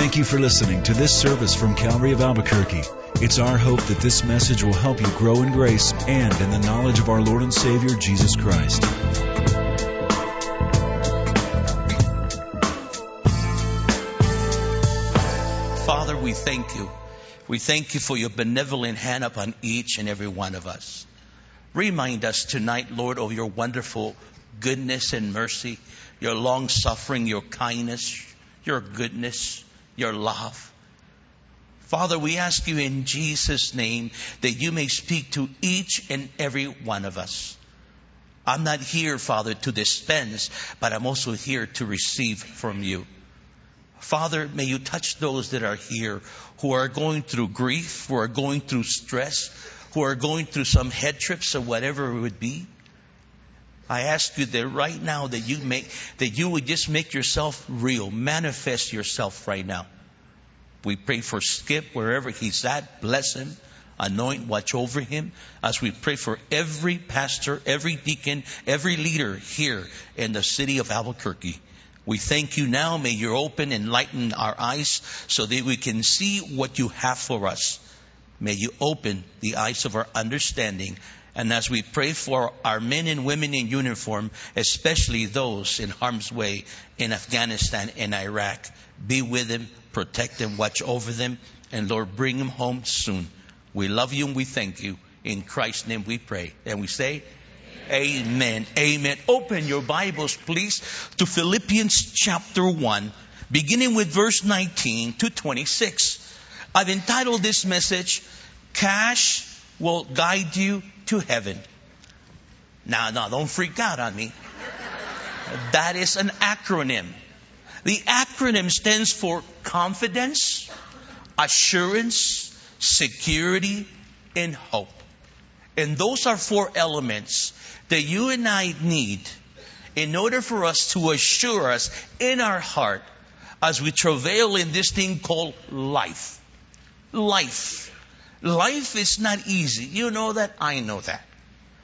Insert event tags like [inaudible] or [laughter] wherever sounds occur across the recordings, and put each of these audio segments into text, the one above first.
Thank you for listening to this service from Calvary of Albuquerque. It's our hope that this message will help you grow in grace and in the knowledge of our Lord and Savior, Jesus Christ. Father, we thank you. We thank you for your benevolent hand upon each and every one of us. Remind us tonight, Lord, of your wonderful goodness and mercy, your long suffering, your kindness, your goodness, your love. Father, we ask you in Jesus' name that you may speak to each and every one of us. I'm not here, Father, to dispense, but I'm also here to receive from you. Father, may you touch those that are here who are going through grief, who are going through stress, who are going through some head trips or whatever it would be. I ask you that right now that you make, that you would just make yourself real, manifest yourself right now. We pray for Skip wherever he's at. Bless him. Anoint, watch over him as we pray for every pastor, every deacon, every leader here in the city of Albuquerque. We thank you now. May you open, enlighten our eyes so that we can see what you have for us. May you open the eyes of our understanding. And as we pray for our men and women in uniform, especially those in harm's way in Afghanistan and Iraq, be with them, protect them, watch over them, and Lord, bring them home soon. We love you and we thank you. In Christ's name we pray. And we say, Amen. Amen. Open your Bibles, please, to Philippians chapter 1, beginning with verse 19 to 26. I've entitled this message, Cash Will Guide You to Heaven. Now, now, don't freak out on me. That is an acronym. The acronym stands for confidence, assurance, security, and hope. And those are four elements that you and I need in order for us to assure us in our heart as we travail in this thing called life. Life. Life is not easy. You know that? I know that.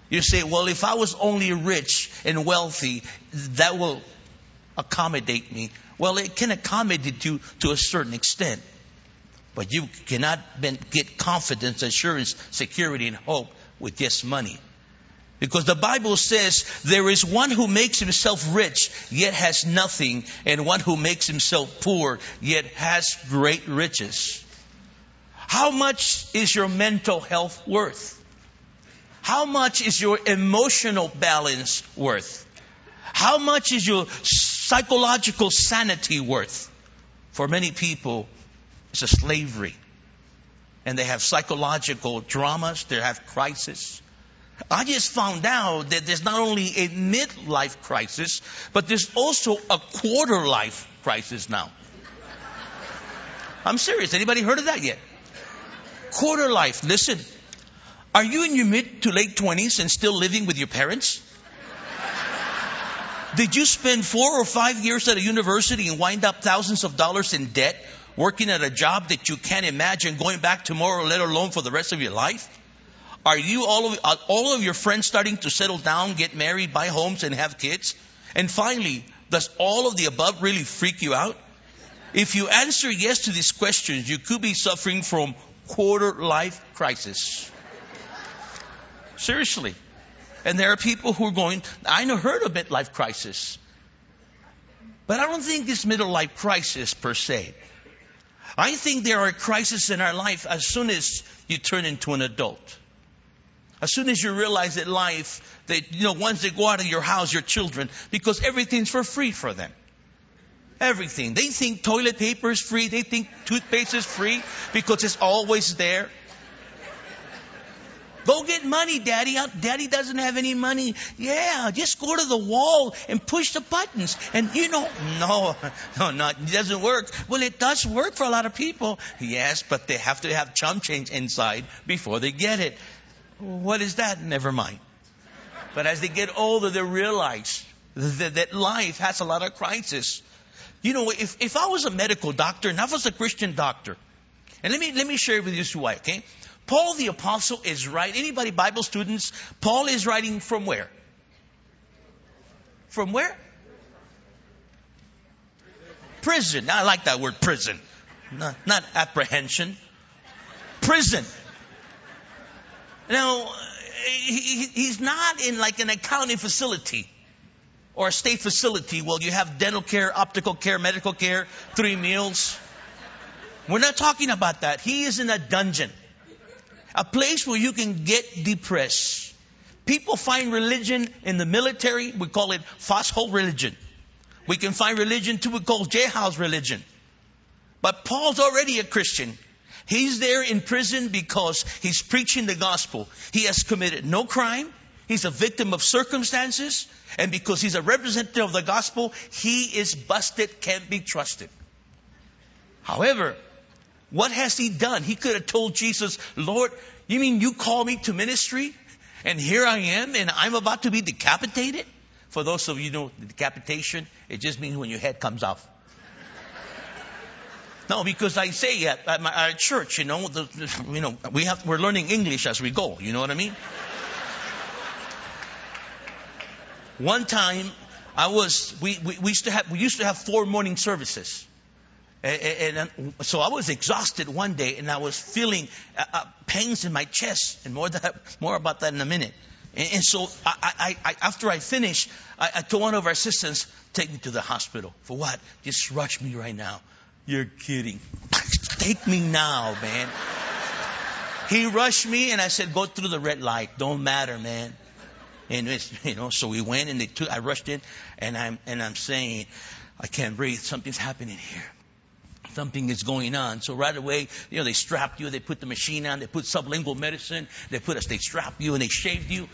You say, well, if I was only rich and wealthy, that will accommodate me. Well, it can accommodate you to a certain extent. But you cannot get confidence, assurance, security, and hope with just money. Because the Bible says there is one who makes himself rich yet has nothing, and one who makes himself poor yet has great riches. How much is your mental health worth? How much is your emotional balance worth? How much is your psychological sanity worth? For many people, it's a slavery. And they have psychological dramas, they have crisis. I just found out that there's not only a midlife crisis, but there's also a quarter life crisis now. I'm serious. Anybody heard of that yet? Quarter life. Listen, are you in your mid to late 20s and still living with your parents? Did you spend four or five years at a university and wind up thousands of dollars in debt, working at a job that you can't imagine going back tomorrow, let alone for the rest of your life? Are you all of, all of your friends starting to settle down, get married, buy homes, and have kids? And finally, does all of the above really freak you out? If you answer yes to these questions, you could be suffering from quarter life crisis. Seriously. And there are people who are going, I know heard of midlife crisis. But I don't think it's middle life crisis per se. I think there are crises in our life as soon as you turn into an adult. As soon as you realize that life, that, you know, once they go out of your house, your children, because everything's for free for them. Everything. They think toilet paper is free. They think toothpaste is free because it's always there. Go get money, daddy. Daddy doesn't have any money. Yeah, just go to the wall and push the buttons. And you know, [laughs] no, no, no, it doesn't work. Well, it does work for a lot of people. Yes, but they have to have chum change inside before they get it. What is that? Never mind. But as they get older, they realize that, that life has a lot of crisis. You know, if, if I was a medical doctor and I was a Christian doctor, and let me, let me share with you why, okay? Paul the apostle is writing, anybody Bible students, Paul is writing from where? From where? Prison. I like that word prison. Not, not apprehension. Prison. Now, he, he's not in like an accounting facility or a state facility where you have dental care, optical care, medical care, three meals. We're not talking about that. He is in a dungeon, a place where you can get depressed. People find religion in the military. We call it foxhole religion. We can find religion too. We call jailhouse religion. But Paul's already a Christian. He's there in prison because he's preaching the gospel. He has committed no crime. He's a victim of circumstances. And because he's a representative of the gospel, he is busted, can't be trusted. However, what has he done? He could have told Jesus, Lord, you mean you call me to ministry? And here I am, and I'm about to be decapitated? For those of you know decapitation, it just means when your head comes off. [laughs] No, because I say at, my at church, you know, the, you know, we have we're learning English as we go. You know what I mean? One time, I was we, we, we used to have we used to have four morning services, and, and, so I was exhausted one day, and I was feeling uh, uh, pains in my chest, and more that [laughs] more about that in a minute. And, and so I, I, I, after I finished, I told one of our assistants, "Take me to the hospital for what? Just rush me right now." You're kidding. [laughs] Take me now, man. He rushed me and I said, go through the red light. Don't matter, man. And it's, you know, so we went and they took, I rushed in and I'm, and I'm saying, I can't breathe. Something's happening here. Something is going on. So right away, you know, they strapped you, they put the machine on, they put sublingual medicine, they put us, they strapped you and they shaved you.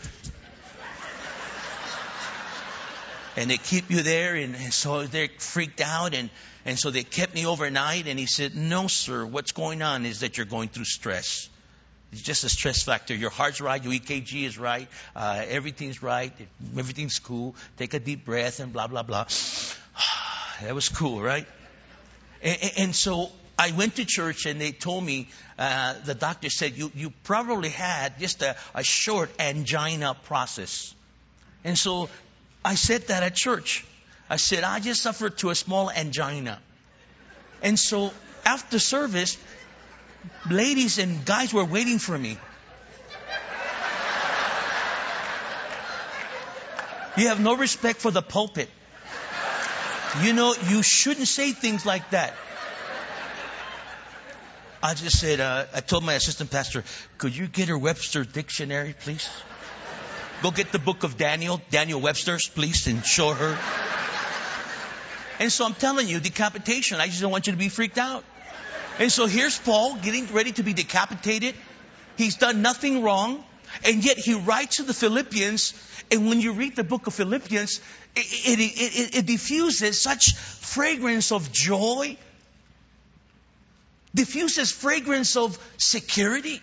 and they keep you there and, and so they're freaked out and and so they kept me overnight, and he said, No, sir, what's going on is that you're going through stress. It's just a stress factor. Your heart's right, your EKG is right, uh, everything's right, everything's cool. Take a deep breath and blah, blah, blah. [sighs] that was cool, right? And, and, so I went to church and they told me, uh, the doctor said, you, you probably had just a, a short angina process. And so I said that at church. I said, I just suffered to a small angina. And so after service, ladies and guys were waiting for me. You have no respect for the pulpit. You know, you shouldn't say things like that. I just said, uh, I told my assistant pastor, could you get her Webster dictionary, please? Go get the book of Daniel, Daniel Webster's, please, and show her. And so I'm telling you, decapitation, I just don't want you to be freaked out. And so here's Paul getting ready to be decapitated. He's done nothing wrong. And yet he writes to the Philippians. And when you read the book of Philippians, it, it, it, it diffuses such fragrance of joy, diffuses fragrance of security.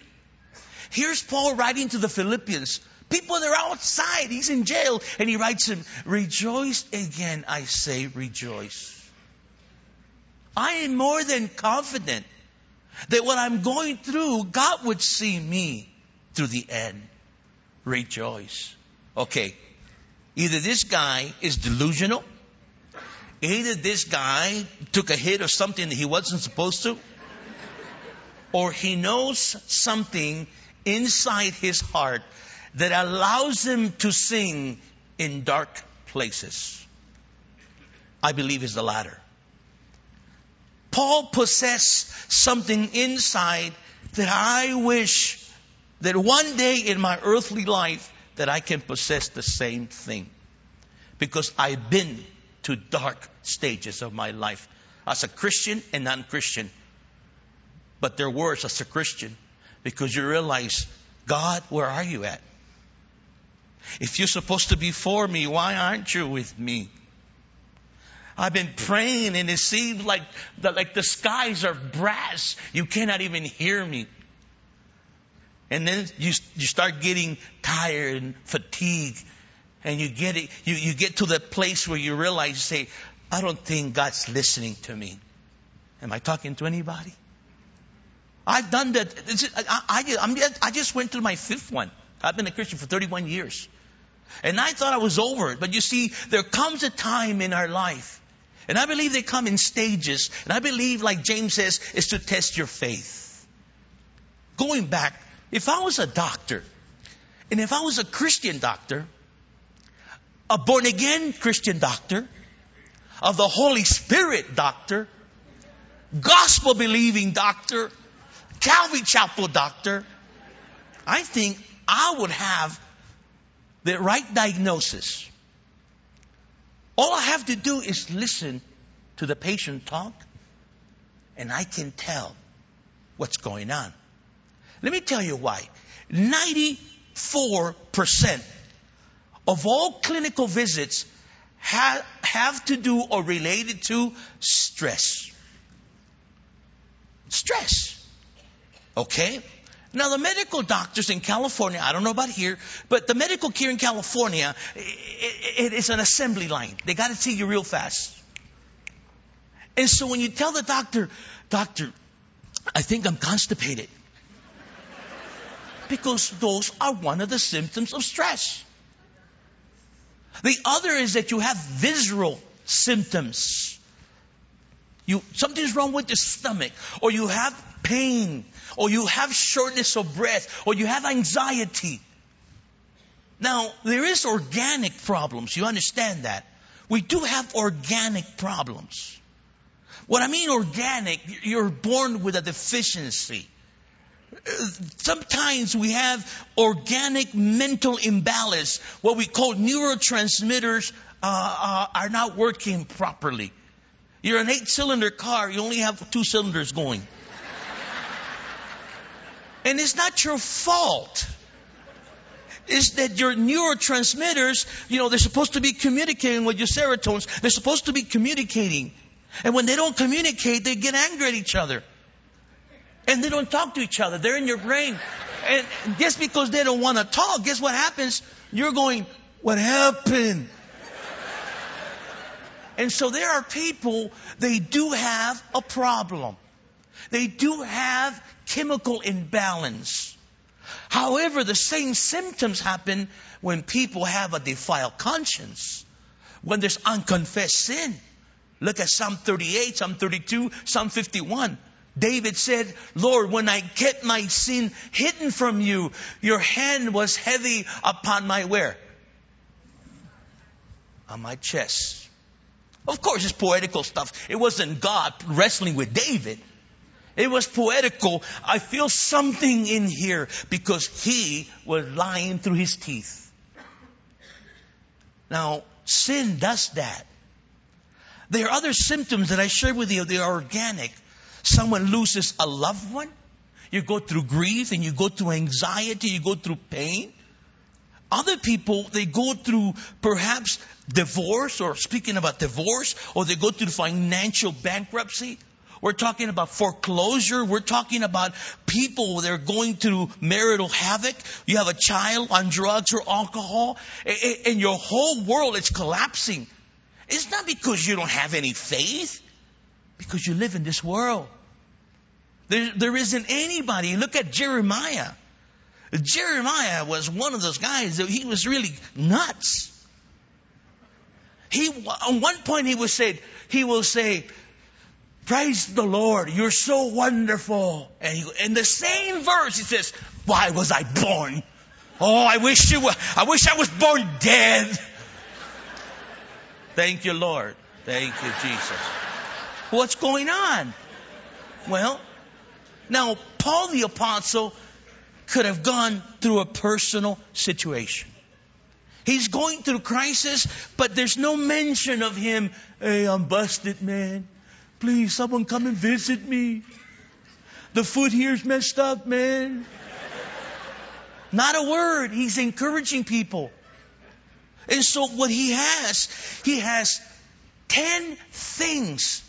Here's Paul writing to the Philippians. People that are outside. He's in jail. And he writes him, Rejoice again, I say, rejoice. I am more than confident that what I'm going through, God would see me through the end. Rejoice. Okay. Either this guy is delusional, either this guy took a hit of something that he wasn't supposed to, or he knows something inside his heart that allows him to sing in dark places? I believe is the latter. Paul possessed something inside that I wish that one day in my earthly life that I can possess the same thing. Because I've been to dark stages of my life as a Christian and non-Christian. But they're worse as a Christian because you realize, God, where are you at? If you're supposed to be for me, why aren't you with me? I've been praying and it seems like the, like the skies are brass. You cannot even hear me. And then you, you start getting tired and fatigued and you get it, you, you get to the place where you realize, you say, I don't think God's listening to me. Am I talking to anybody? I've done that. I, I, I, just went through my fifth one. I've been a Christian for 31 years. And I thought I was over it. But you see, there comes a time in our life. And I believe they come in stages. And I believe, like James says, is to test your faith. Going back, if I was a doctor, and if I was a Christian doctor, a born again Christian doctor, of the Holy Spirit doctor, gospel believing doctor, Calvary Chapel doctor, I think I would have the right diagnosis. All I have to do is listen to the patient talk, and I can tell what's going on. Let me tell you why. 94% of all clinical visits have, have to do or related to stress. Stress. Okay? Now, the medical doctors in California, I don't know about here, but the medical care in California, it, it is an assembly line. They got to see you real fast. And so when you tell the doctor, Doctor, I think I'm constipated. Because those are one of the symptoms of stress. The other is that you have visceral symptoms. You, something's wrong with the stomach, or you have pain, or you have shortness of breath, or you have anxiety. Now, there is organic problems. You understand that. We do have organic problems. What I mean organic, you're born with a deficiency. Sometimes we have organic mental imbalance. What we call neurotransmitters uh, uh, are not working properly. You're an eight cylinder car, you only have two cylinders going. And it's not your fault. It's that your neurotransmitters, you know, they're supposed to be communicating with your serotonin. They're supposed to be communicating. And when they don't communicate, they get angry at each other. And they don't talk to each other. They're in your brain. And just because they don't want to talk, guess what happens? You're going, what happened? And so there are people, they do have a problem. They do have chemical imbalance. However, the same symptoms happen when people have a defiled conscience, when there's unconfessed sin. Look at Psalm 38, Psalm 32, Psalm 51. David said, Lord, when I kept my sin hidden from you, your hand was heavy upon my where? On my chest. Of course, it's poetical stuff. It wasn't God wrestling with David. It was poetical. I feel something in here because he was lying through his teeth. Now, sin does that. There are other symptoms that I shared with you. They are organic. Someone loses a loved one. You go through grief and you go through anxiety. You go through pain. Other people, they go through perhaps divorce or speaking about divorce or they go through financial bankruptcy. We're talking about foreclosure. We're talking about people that are going through marital havoc. You have a child on drugs or alcohol and your whole world is collapsing. It's not because you don't have any faith, because you live in this world. There, there isn't anybody. Look at Jeremiah. Jeremiah was one of those guys that he was really nuts. He, on one point he will say, he will say, praise the Lord, you're so wonderful. And he, in the same verse he says, why was I born? Oh, I wish you were, I wish I was born dead. Thank you, Lord. Thank you, Jesus. What's going on? Well, now, Paul the Apostle could have gone through a personal situation. He's going through crisis, but there's no mention of him, hey, I'm busted, man. Please, someone come and visit me. The food here's messed up, man. Not a word. He's encouraging people. And so what he has, he has 10 things.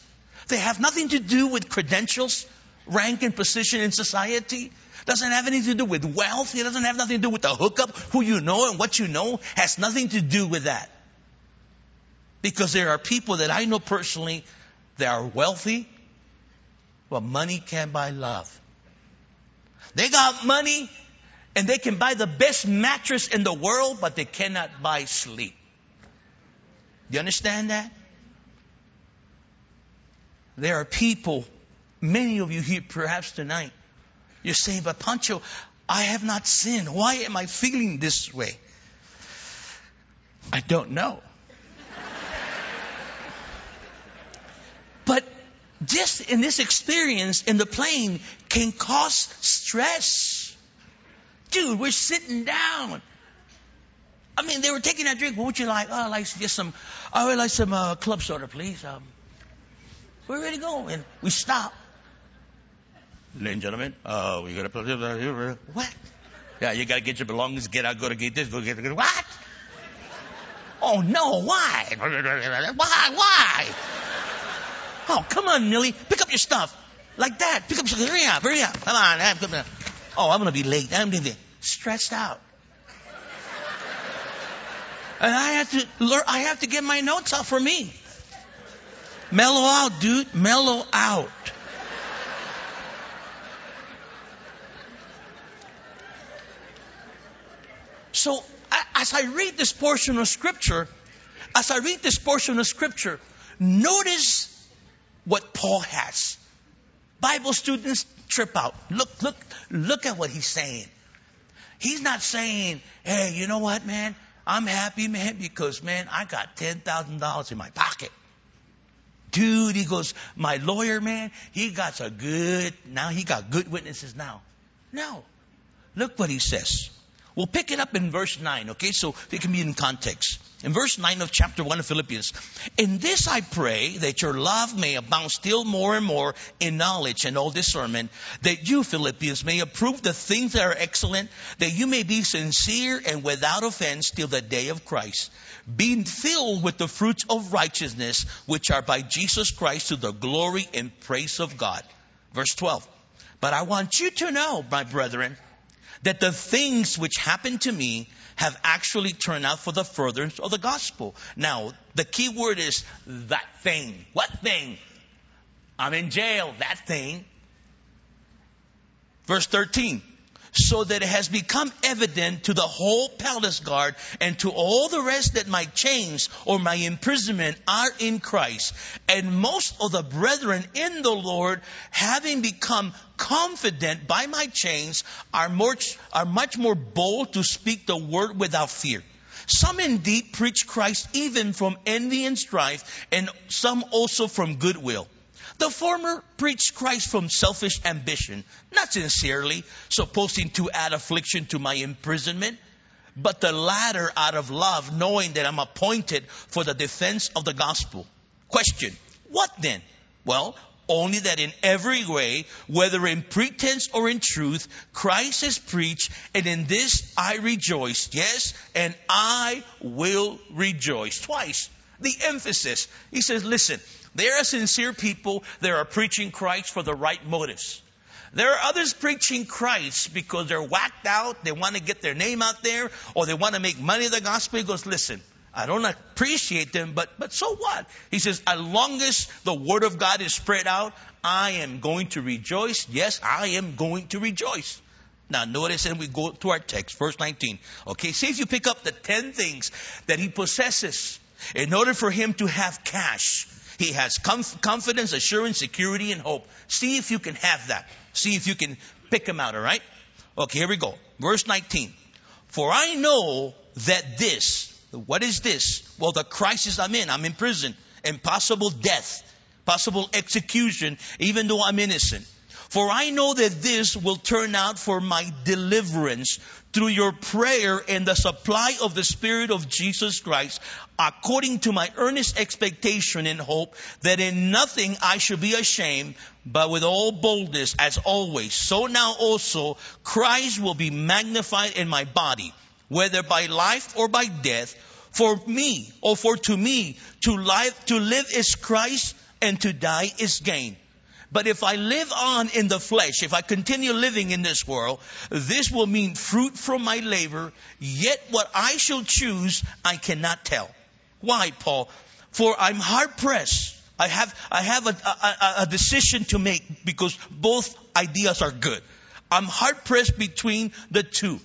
They have nothing to do with credentials, rank and position in society. Doesn't have anything to do with wealth. It doesn't have nothing to do with the hookup, who you know and what you know. Has nothing to do with that. Because there are people that I know personally that are wealthy, but money can't buy love. They got money, and they can buy the best mattress in the world, but they cannot buy sleep. Do you understand that? There are people, many of you here perhaps tonight, you're saying, but Pancho, I have not sinned. Why am I feeling this way? I don't know. but just in this experience in the plane can cause stress. Dude, we're sitting down. I mean, they were taking a drink. What would you like? Oh, I like just some. I would like some uh, club soda, please. Um, we're ready to go, and we stop. Ladies and gentlemen, uh, we got to play here. What? Yeah, you got to get your belongings. Get out. Go to get this. Go get, get what? Oh no! Why? Why? Why? Oh, come on, Millie. Pick up your stuff. Like that. Pick up your Hurry up. Hurry up. Come on. Oh, I'm going to be late. I'm going to be stressed out. And I have to learn, I have to get my notes out for me. Mellow out, dude. Mellow out. So, as I read this portion of scripture, as I read this portion of scripture, notice what Paul has. Bible students trip out. Look, look, look at what he's saying. He's not saying, hey, you know what, man? I'm happy, man, because, man, I got $10,000 in my pocket. Dude, he goes, my lawyer, man, he got a good, now he got good witnesses now. No. Look what he says. We'll pick it up in verse 9, okay? So it can be in context. In verse 9 of chapter 1 of Philippians, in this I pray that your love may abound still more and more in knowledge and all discernment, that you, Philippians, may approve the things that are excellent, that you may be sincere and without offense till the day of Christ, being filled with the fruits of righteousness, which are by Jesus Christ to the glory and praise of God. Verse 12. But I want you to know, my brethren, that the things which happened to me have actually turned out for the furtherance of the gospel. Now, the key word is that thing. What thing? I'm in jail. That thing. Verse 13 so that it has become evident to the whole palace guard and to all the rest that my chains or my imprisonment are in Christ. And most of the brethren in the Lord, having become confident by my chains, are, more, are much more bold to speak the word without fear. Some indeed preach Christ even from envy and strife, and some also from goodwill. The former preached Christ from selfish ambition, not sincerely, supposing to add affliction to my imprisonment, but the latter out of love, knowing that I'm appointed for the defense of the gospel. Question. What then? Well, only that in every way, whether in pretense or in truth, Christ is preached, and in this I rejoice. Yes, and I will rejoice. Twice. The emphasis. He says, listen, there are sincere people that are preaching Christ for the right motives. There are others preaching Christ because they're whacked out, they want to get their name out there, or they want to make money of the gospel. He goes, listen, I don't appreciate them, but, but so what? He says, as long as the word of God is spread out, I am going to rejoice. Yes, I am going to rejoice. Now notice and we go to our text, verse 19. Okay, see if you pick up the 10 things that he possesses in order for him to have cash he has confidence, assurance, security, and hope. See if you can have that. See if you can pick him out, alright? Okay, here we go. Verse 19. For I know that this, what is this? Well, the crisis I'm in. I'm in prison. Impossible death. Possible execution, even though I'm innocent. For I know that this will turn out for my deliverance through your prayer and the supply of the Spirit of Jesus Christ, according to my earnest expectation and hope that in nothing I should be ashamed, but with all boldness as always. So now also Christ will be magnified in my body, whether by life or by death. For me, or for to me, to life, to live is Christ and to die is gain. But if I live on in the flesh, if I continue living in this world, this will mean fruit from my labor, yet what I shall choose, I cannot tell. Why, Paul? For I'm hard pressed. I have, I have a, a, a decision to make because both ideas are good. I'm hard pressed between the two.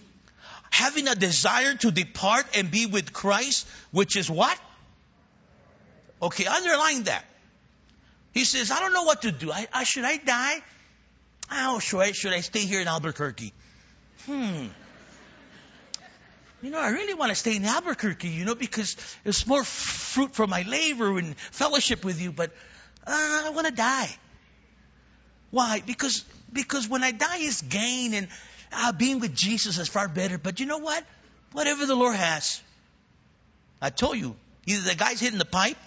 Having a desire to depart and be with Christ, which is what? Okay, underline that He says, I don't know what to do. I, I should I die? Oh, should I, should I stay here in Albuquerque? Hmm. You know, I really want to stay in Albuquerque, you know, because it's more fruit for my labor and fellowship with you, but uh, I want to die. Why? Because, because when I die is gain and uh, being with Jesus is far better. But you know what? Whatever the Lord has. I told you, either the guy's hitting the pipe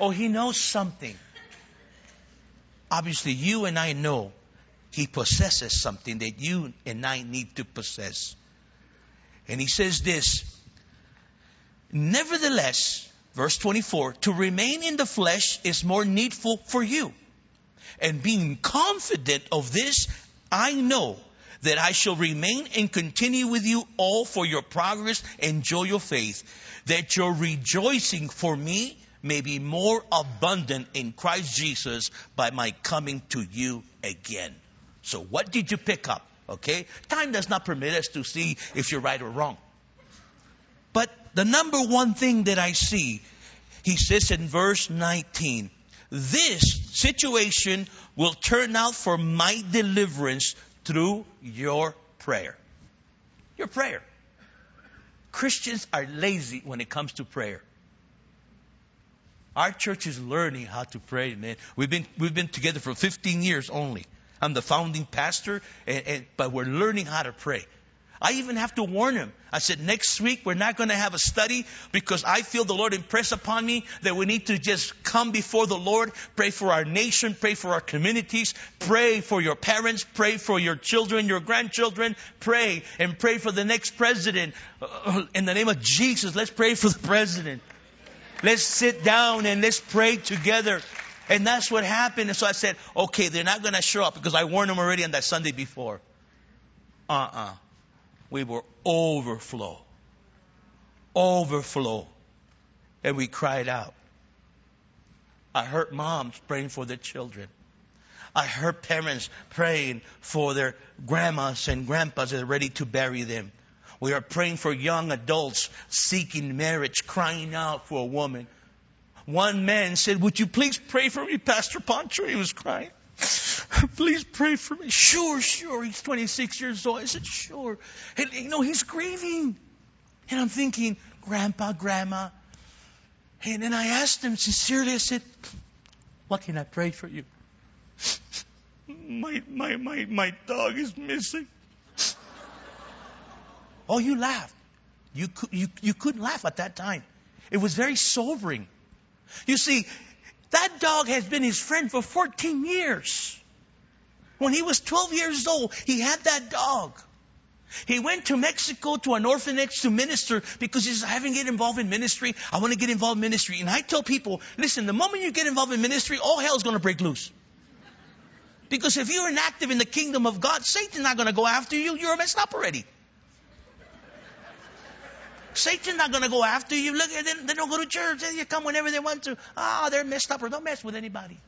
or he knows something. Obviously, you and I know he possesses something that you and I need to possess. And he says this Nevertheless, verse 24, to remain in the flesh is more needful for you. And being confident of this, I know that I shall remain and continue with you all for your progress and joy of faith, that your rejoicing for me may be more abundant in Christ Jesus by my coming to you again. So what did you pick up? Okay? Time does not permit us to see if you're right or wrong. But the number one thing that I see, he says in verse 19, this situation will turn out for my deliverance through your prayer. Your prayer. Christians are lazy when it comes to prayer. Our church is learning how to pray, man. We've been, we've been together for 15 years only. I'm the founding pastor, and, and, but we're learning how to pray. I even have to warn him. I said, next week we're not going to have a study because I feel the Lord impress upon me that we need to just come before the Lord, pray for our nation, pray for our communities, pray for your parents, pray for your children, your grandchildren, pray and pray for the next president. Uh, in the name of Jesus, let's pray for the president. Let's sit down and let's pray together. And that's what happened. And so I said, okay, they're not going to show up because I warned them already on that Sunday before. Uh-uh. We were overflow. Overflow. And we cried out. I heard moms praying for their children. I heard parents praying for their grandmas and grandpas that are ready to bury them. We are praying for young adults seeking marriage, crying out for a woman. One man said, Would you please pray for me, Pastor Pancho? He was crying. [laughs] please pray for me. Sure, sure. He's 26 years old. I said, Sure. And, you know, he's grieving. And I'm thinking, Grandpa, Grandma. And then I asked him sincerely, I said, What can I pray for you? [laughs] My, my, my, my dog is missing. Oh, you laughed. You, you, you couldn't laugh at that time. It was very sobering. You see, that dog has been his friend for 14 years. When he was 12 years old, he had that dog. He went to Mexico to an orphanage to minister because he's having get involved in ministry. I want to get involved in ministry. And I tell people, listen, the moment you get involved in ministry, all hell is going to break loose. Because if you're inactive in the kingdom of God, Satan's not going to go after you. You're messed up already. Satan's not going to go after you. Look, they, they don't go to church. They come whenever they want to. Ah, oh, they're messed up or don't mess with anybody.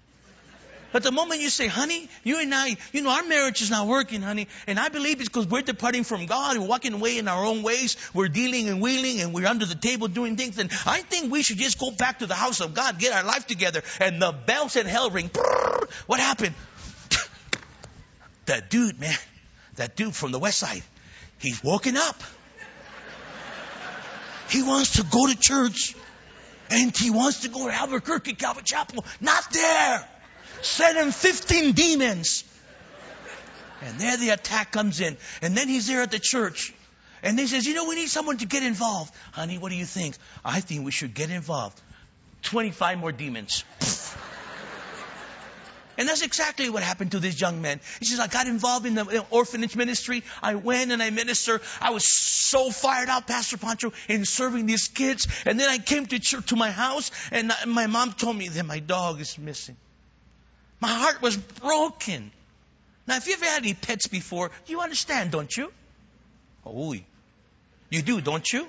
But the moment you say, honey, you and I, you know, our marriage is not working, honey. And I believe it's because we're departing from God We're walking away in our own ways. We're dealing and wheeling and we're under the table doing things. And I think we should just go back to the house of God, get our life together. And the bells in hell ring. What happened? [laughs] that dude, man, that dude from the west side, he's woken up. He wants to go to church. And he wants to go to Albuquerque Calvary Chapel. Not there. Send him 15 demons. And there the attack comes in. And then he's there at the church. And he says, you know, we need someone to get involved. Honey, what do you think? I think we should get involved. 25 more demons. And that's exactly what happened to this young man. He says, I got involved in the orphanage ministry. I went and I ministered. I was so fired up, Pastor Pancho, in serving these kids. And then I came to church, to my house and my mom told me that my dog is missing. My heart was broken. Now, if you've ever had any pets before, you understand, don't you? Oh, you do, don't you?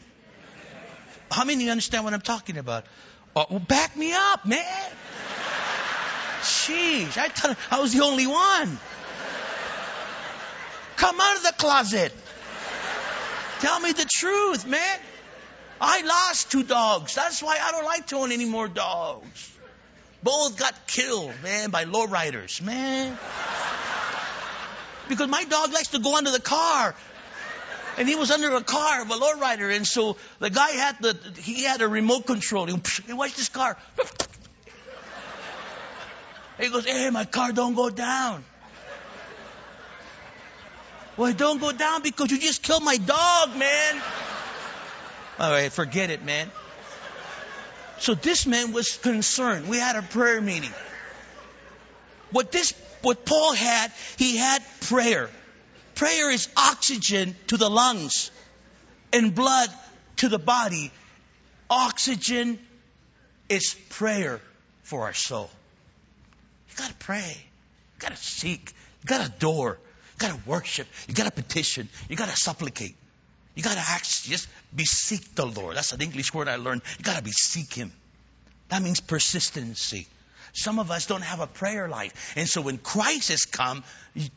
How many of you understand what I'm talking about? Oh, well, back me up, man. Sheesh, I thought I was the only one. Come out of the closet. Tell me the truth, man. I lost two dogs. That's why I don't like to own any more dogs. Both got killed, man, by lowriders, man. Because my dog likes to go under the car. And he was under a car of a lowrider, and so the guy had the he had a remote control. He, he watched this car. He goes, "Hey, my car don't go down." Well, it don't go down because you just killed my dog, man. All right, forget it, man. So this man was concerned. We had a prayer meeting. What this, what Paul had, he had prayer. Prayer is oxygen to the lungs and blood to the body. Oxygen is prayer for our soul. You gotta pray. You gotta seek. You gotta adore. You gotta worship. You gotta petition. You gotta supplicate. You gotta ask, just beseech the Lord. That's an English word I learned. You gotta beseech Him. That means persistency. Some of us don't have a prayer life. And so when Christ has come,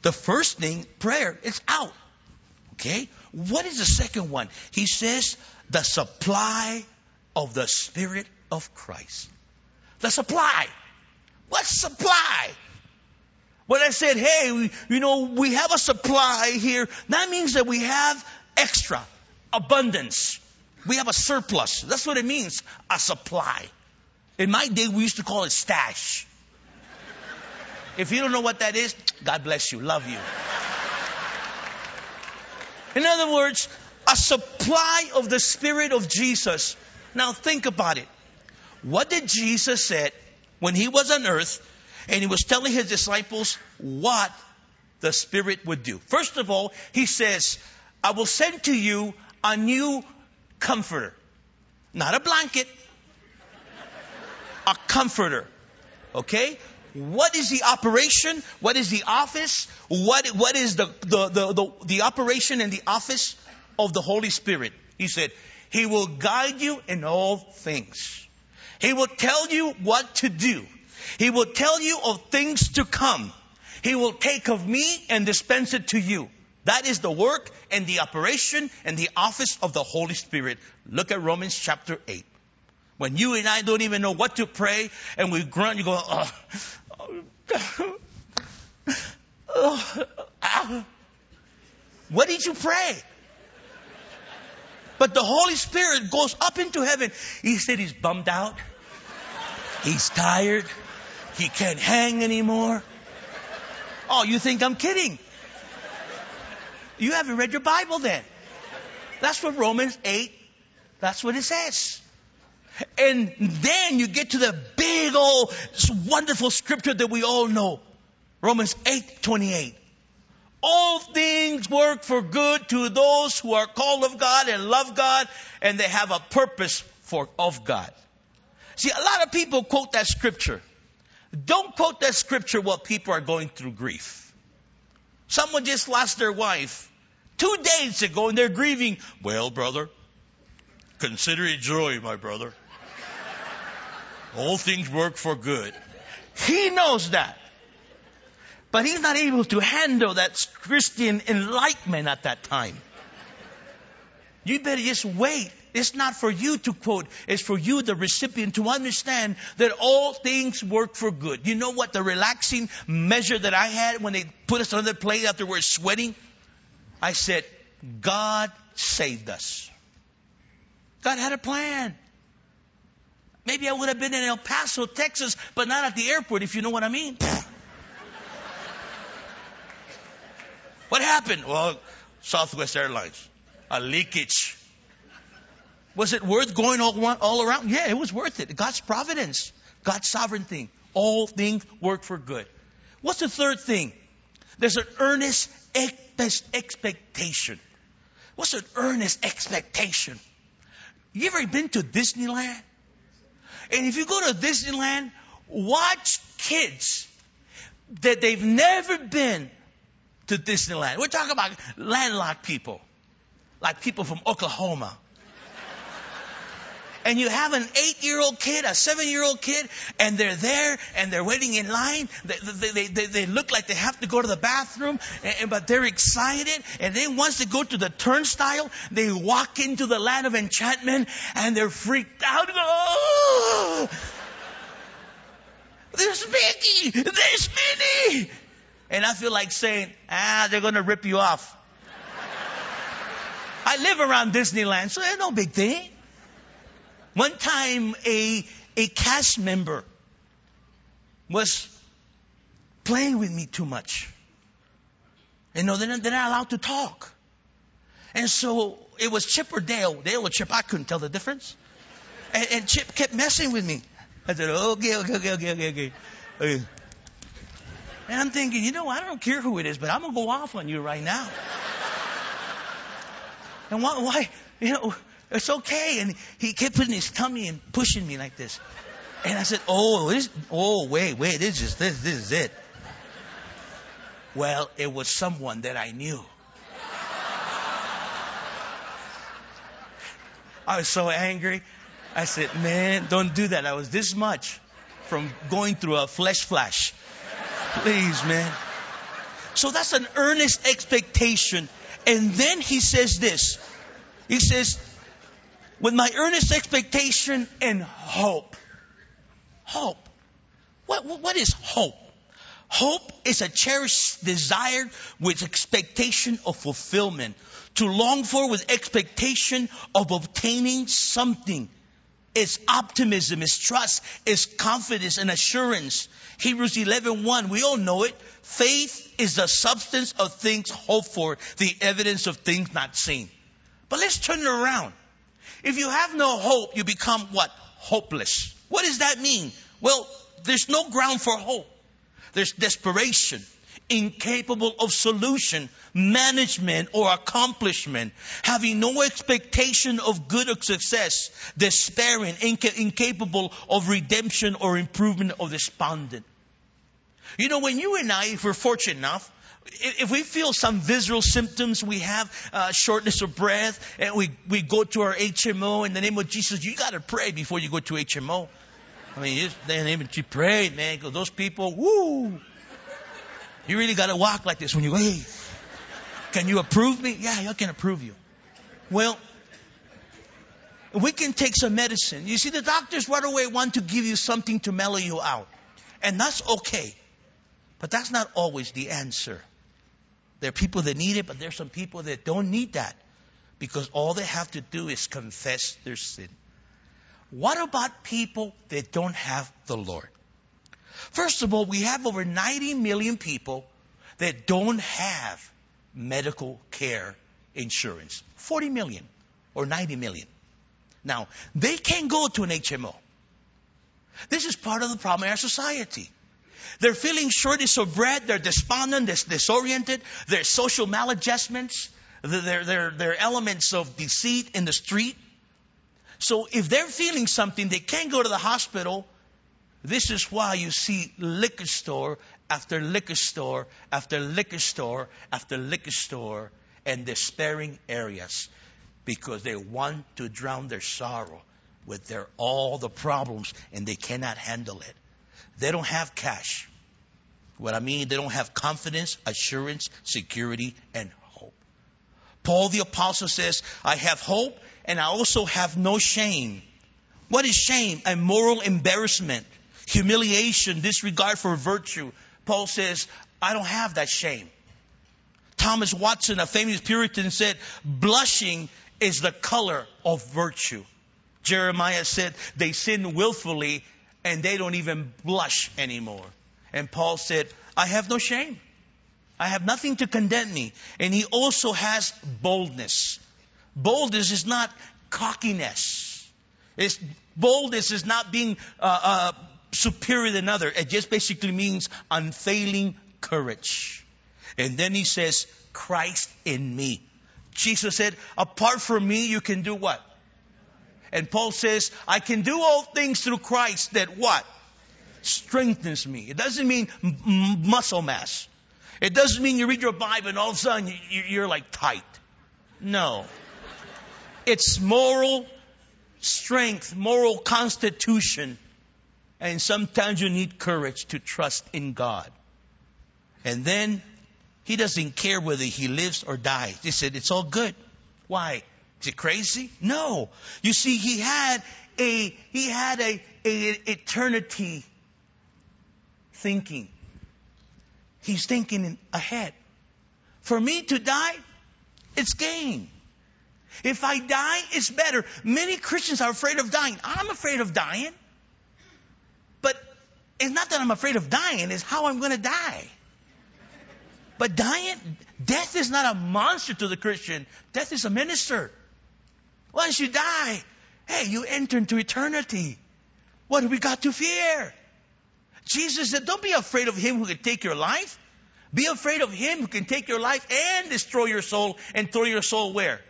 the first thing, prayer, it's out. Okay? What is the second one? He says, the supply of the Spirit of Christ. The supply. What supply? When I said, hey, we, you know, we have a supply here, that means that we have extra, abundance. We have a surplus. That's what it means, a supply. In my day, we used to call it stash. If you don't know what that is, God bless you. Love you. In other words, a supply of the Spirit of Jesus. Now think about it. What did Jesus say when he was on earth and he was telling his disciples what the Spirit would do? First of all, he says, I will send to you a new comforter. Not a blanket, a comforter. Okay? What is the operation? What is the office? What, what is the, the, the, the, the operation and the office of the Holy Spirit? He said, He will guide you in all things. He will tell you what to do. He will tell you of things to come. He will take of me and dispense it to you. That is the work and the operation and the office of the Holy Spirit. Look at Romans chapter 8. When you and I don't even know what to pray and we grunt, you go, oh, oh, oh, what did you pray? But the Holy Spirit goes up into heaven. He said he's bummed out. He's tired. He can't hang anymore. Oh, you think I'm kidding? You haven't read your Bible then. That's what Romans 8, that's what it says. And then you get to the big old wonderful scripture that we all know. Romans 8, 28. All things work for good to those who are called of God and love God and they have a purpose for, of God. See, a lot of people quote that scripture. Don't quote that scripture while people are going through grief. Someone just lost their wife two days ago and they're grieving. Well, brother, consider it joy, my brother. All things work for good. He knows that. But he's not able to handle that Christian enlightenment at that time. You better just wait. It's not for you to quote. It's for you, the recipient, to understand that all things work for good. You know what the relaxing measure that I had when they put us on the plane after we're sweating? I said, God saved us. God had a plan. Maybe I would have been in El Paso, Texas, but not at the airport, if you know what I mean. What happened? Well, Southwest Airlines, a leakage. Was it worth going all, all around? Yeah, it was worth it. God's providence, God's sovereignty. All things work for good. What's the third thing? There's an earnest expectation. What's an earnest expectation? You ever been to Disneyland? And if you go to Disneyland, watch kids that they've never been to Disneyland. We're talking about landlocked people, like people from Oklahoma. [laughs] and you have an eight year old kid, a seven year old kid, and they're there and they're waiting in line. They, they, they, they look like they have to go to the bathroom, and, but they're excited. And then once they go to the turnstile, they walk into the land of enchantment and they're freaked out. Oh! There's Mickey. There's Minnie. And I feel like saying, ah, they're going to rip you off. I live around Disneyland, so it's no big thing. One time, a, a cast member was playing with me too much. And no, they're not, they're not allowed to talk. And so it was Chip or Dale. Dale or Chip, I couldn't tell the difference. And, and Chip kept messing with me. I said, okay, okay, okay, okay, okay, okay. And I'm thinking, you know, I don't care who it is, but I'm going to go off on you right now. and why, why, you know, it's okay. And he kept putting his tummy and pushing me like this. And I said, oh, this, oh, wait, wait, this is, this, this is it. Well, it was someone that I knew. I was so angry. I said, man, don't do that. I was this much from going through a flesh flash. Please, man. So that's an earnest expectation. And then he says this. He says, with my earnest expectation and hope. Hope. What, what is hope? Hope is a cherished desire with expectation of fulfillment. To long for with expectation of obtaining something. It's optimism, it's trust, it's confidence and assurance. Hebrews 11:1, we all know it. Faith is the substance of things hoped for, the evidence of things not seen. But let's turn it around. If you have no hope, you become what? Hopeless. What does that mean? Well, there's no ground for hope. There's desperation, incapable of solution, management, or accomplishment, having no expectation of good or success, despairing, inca- incapable of redemption or improvement, or despondent. You know, when you and I, if we're fortunate enough, if we feel some visceral symptoms, we have uh, shortness of breath, and we, we go to our HMO in the name of Jesus, you got to pray before you go to HMO. I mean, you, you prayed, man. Because those people, woo. You really got to walk like this when you, go, hey, can you approve me? Yeah, I can approve you. Well, we can take some medicine. You see, the doctors right away want to give you something to mellow you out. And that's okay. But that's not always the answer. There are people that need it, but there are some people that don't need that because all they have to do is confess their sin. What about people that don't have the Lord? First of all, we have over 90 million people that don't have medical care insurance. 40 million or 90 million. Now, they can't go to an HMO. This is part of the problem in our society. They're feeling shortage of bread, they're despondent, they're disoriented, there's social maladjustments, are elements of deceit in the street. So if they're feeling something, they can't go to the hospital. This is why you see liquor store after liquor store after liquor store after liquor store and despairing areas because they want to drown their sorrow with their all the problems and they cannot handle it. They don't have cash. What I mean, they don't have confidence, assurance, security, and hope. Paul the apostle says, I have hope and I also have no shame. What is shame? A moral embarrassment, humiliation, disregard for virtue. Paul says, I don't have that shame. Thomas Watson, a famous Puritan, said, blushing is the color of virtue. Jeremiah said, they sin willfully and they don't even blush anymore. And Paul said, I have no shame. I have nothing to condemn me. And he also has boldness. Boldness is not cockiness. It's, boldness is not being uh, uh, superior than other. It just basically means unfailing courage. And then he says, Christ in me. Jesus said, apart from me, you can do what? And Paul says, I can do all things through Christ that what? Strengthens me. It doesn't mean m- muscle mass. It doesn't mean you read your Bible and all of a sudden you, you're like tight. No. It's moral strength, moral constitution. And sometimes you need courage to trust in God. And then he doesn't care whether he lives or dies. He said, it's all good. Why? Is it crazy? No. You see, he had a, he had a, a eternity thinking. He's thinking ahead. For me to die, it's gain. If I die, it's better. Many Christians are afraid of dying. I'm afraid of dying. It's not that I'm afraid of dying, it's how I'm going to die. But dying, death is not a monster to the Christian. Death is a minister. Once you die, hey, you enter into eternity. What do we got to fear? Jesus said, don't be afraid of him who can take your life. Be afraid of him who can take your life and destroy your soul and throw your soul where?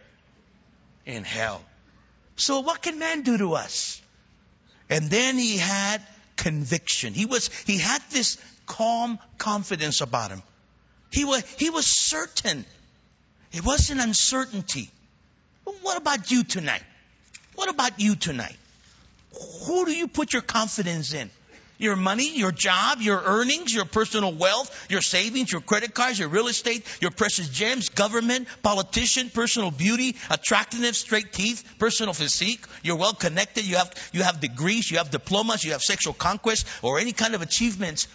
In hell. So what can man do to us? And then he had conviction. He was, he had this calm confidence about him. He was, he was certain. It wasn't uncertainty. what about you tonight? What about you tonight? Who do you put your confidence in? Your money, your job, your earnings, your personal wealth, your savings, your credit cards, your real estate, your precious gems, government, politician, personal beauty, attractiveness, straight teeth, personal physique. You're well connected. You have, you have degrees, you have diplomas, you have sexual conquest, or any kind of achievements.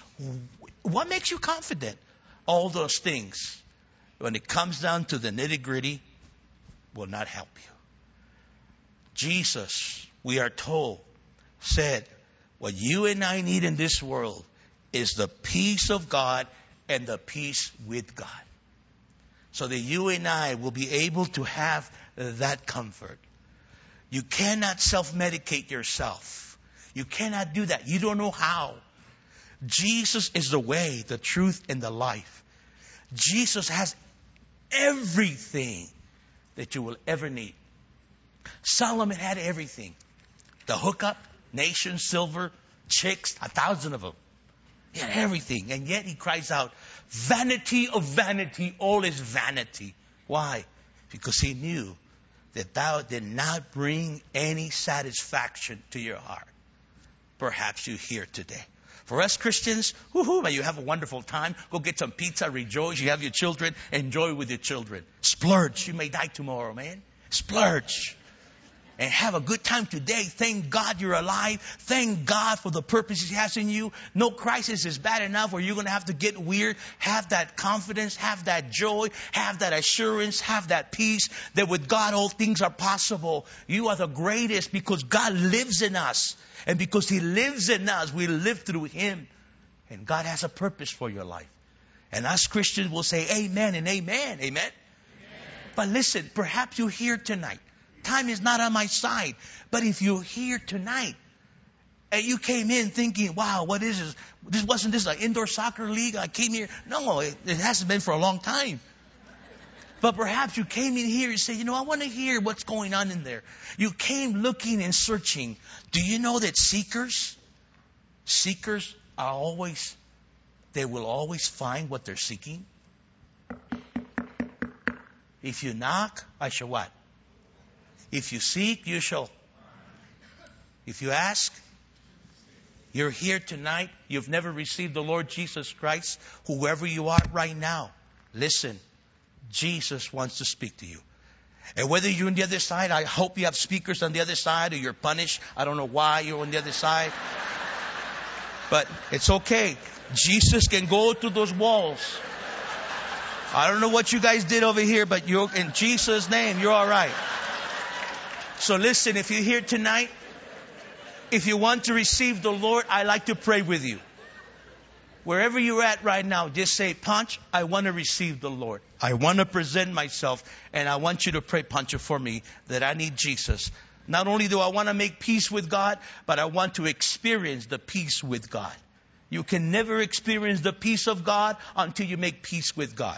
What makes you confident? All those things, when it comes down to the nitty gritty, will not help you. Jesus, we are told, said, what you and I need in this world is the peace of God and the peace with God. So that you and I will be able to have that comfort. You cannot self medicate yourself. You cannot do that. You don't know how. Jesus is the way, the truth, and the life. Jesus has everything that you will ever need. Solomon had everything the hookup, nation, silver, chicks, a thousand of them. He had everything. And yet he cries out, Vanity of vanity, all is vanity. Why? Because he knew that thou did not bring any satisfaction to your heart. Perhaps you hear today. For us Christians, woohoo, may you have a wonderful time. Go get some pizza, rejoice. You have your children, enjoy with your children. Splurge. You may die tomorrow, man. Splurge and have a good time today. Thank God you're alive. Thank God for the purpose He has in you. No crisis is bad enough where you're going to have to get weird. Have that confidence, have that joy, have that assurance, have that peace that with God all things are possible. You are the greatest because God lives in us. And because He lives in us, we live through Him. And God has a purpose for your life. And us Christians will say amen and amen. Amen. amen. But listen, perhaps you're here tonight Time is not on my side. But if you're here tonight and you came in thinking, wow, what is this? This wasn't this an indoor soccer league? I came here. No, it, it hasn't been for a long time. But perhaps you came in here and said, you know, I want to hear what's going on in there. You came looking and searching. Do you know that seekers, seekers are always, they will always find what they're seeking? If you knock, I shall what? If you seek, you shall. If you ask, you're here tonight. You've never received the Lord Jesus Christ. Whoever you are right now, listen. Jesus wants to speak to you. And whether you're on the other side, I hope you have speakers on the other side or you're punished. I don't know why you're on the other side. But it's okay. Jesus can go through those walls. I don't know what you guys did over here, but you're in Jesus' name, you're all right. So listen, if you're here tonight, if you want to receive the Lord, I'd like to pray with you. Wherever you're at right now, just say, Punch, I want to receive the Lord. I want to present myself, and I want you to pray, Pancho, for me that I need Jesus. Not only do I want to make peace with God, but I want to experience the peace with God. You can never experience the peace of God until you make peace with God.